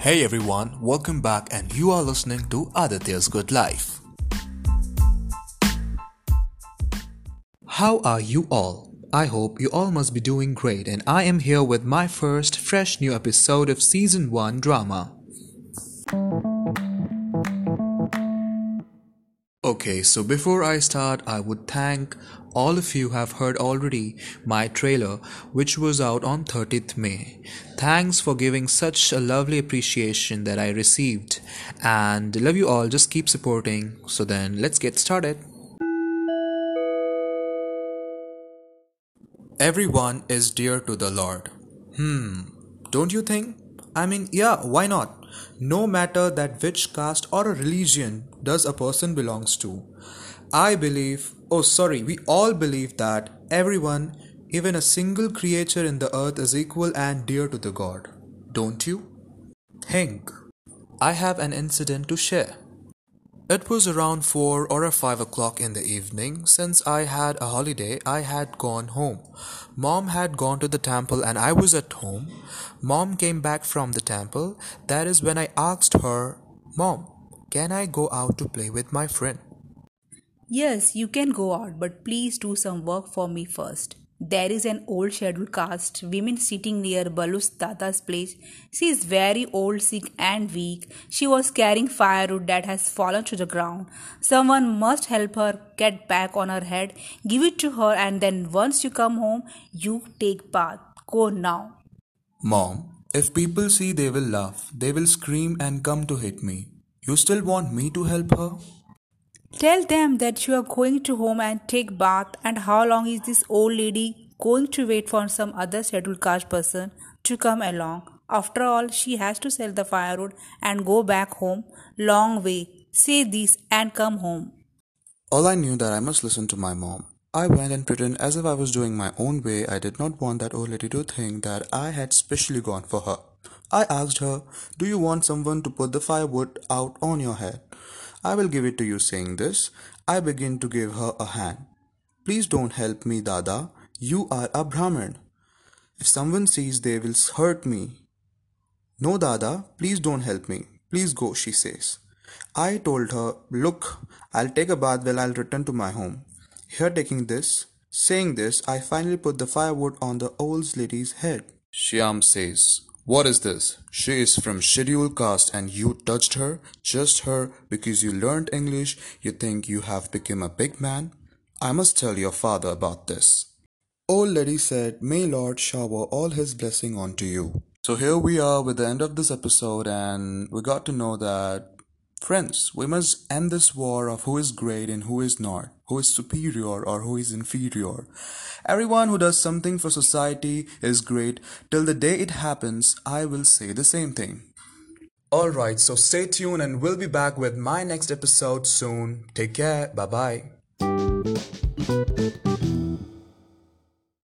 Hey everyone, welcome back, and you are listening to Aditya's Good Life. How are you all? I hope you all must be doing great, and I am here with my first fresh new episode of Season 1 drama. Okay, so before I start, I would thank all of you have heard already my trailer which was out on 30th May. Thanks for giving such a lovely appreciation that I received and love you all just keep supporting. So then let's get started. Everyone is dear to the Lord. Hmm, don't you think? I mean, yeah, why not? No matter that which caste or religion does a person belongs to. I believe, oh sorry, we all believe that everyone, even a single creature in the earth is equal and dear to the God. Don't you? Think. I have an incident to share. It was around 4 or 5 o'clock in the evening. Since I had a holiday, I had gone home. Mom had gone to the temple and I was at home. Mom came back from the temple. That is when I asked her, Mom, can I go out to play with my friend? Yes, you can go out, but please do some work for me first. There is an old scheduled caste woman sitting near Balu's Tata's place. She is very old, sick, and weak. She was carrying firewood that has fallen to the ground. Someone must help her get back on her head. Give it to her, and then once you come home, you take bath. Go now. Mom, if people see, they will laugh. They will scream and come to hit me. You still want me to help her? Tell them that you are going to home and take bath and how long is this old lady going to wait for some other scheduled caste person to come along. After all, she has to sell the firewood and go back home. Long way. Say this and come home. All I knew that I must listen to my mom. I went and pretended as if I was doing my own way. I did not want that old lady to think that I had specially gone for her. I asked her, Do you want someone to put the firewood out on your head? I will give it to you. Saying this, I begin to give her a hand. Please don't help me, Dada. You are a Brahmin. If someone sees, they will hurt me. No, Dada, please don't help me. Please go, she says. I told her, Look, I'll take a bath while I'll return to my home. Here, taking this, saying this, I finally put the firewood on the old lady's head. Shyam says, What is this? She is from scheduled caste and you touched her, just her, because you learned English, you think you have become a big man? I must tell your father about this. Old lady said, May Lord shower all his blessing onto you. So here we are with the end of this episode, and we got to know that Friends, we must end this war of who is great and who is not, who is superior or who is inferior. Everyone who does something for society is great. Till the day it happens, I will say the same thing. Alright, so stay tuned and we'll be back with my next episode soon. Take care. Bye bye.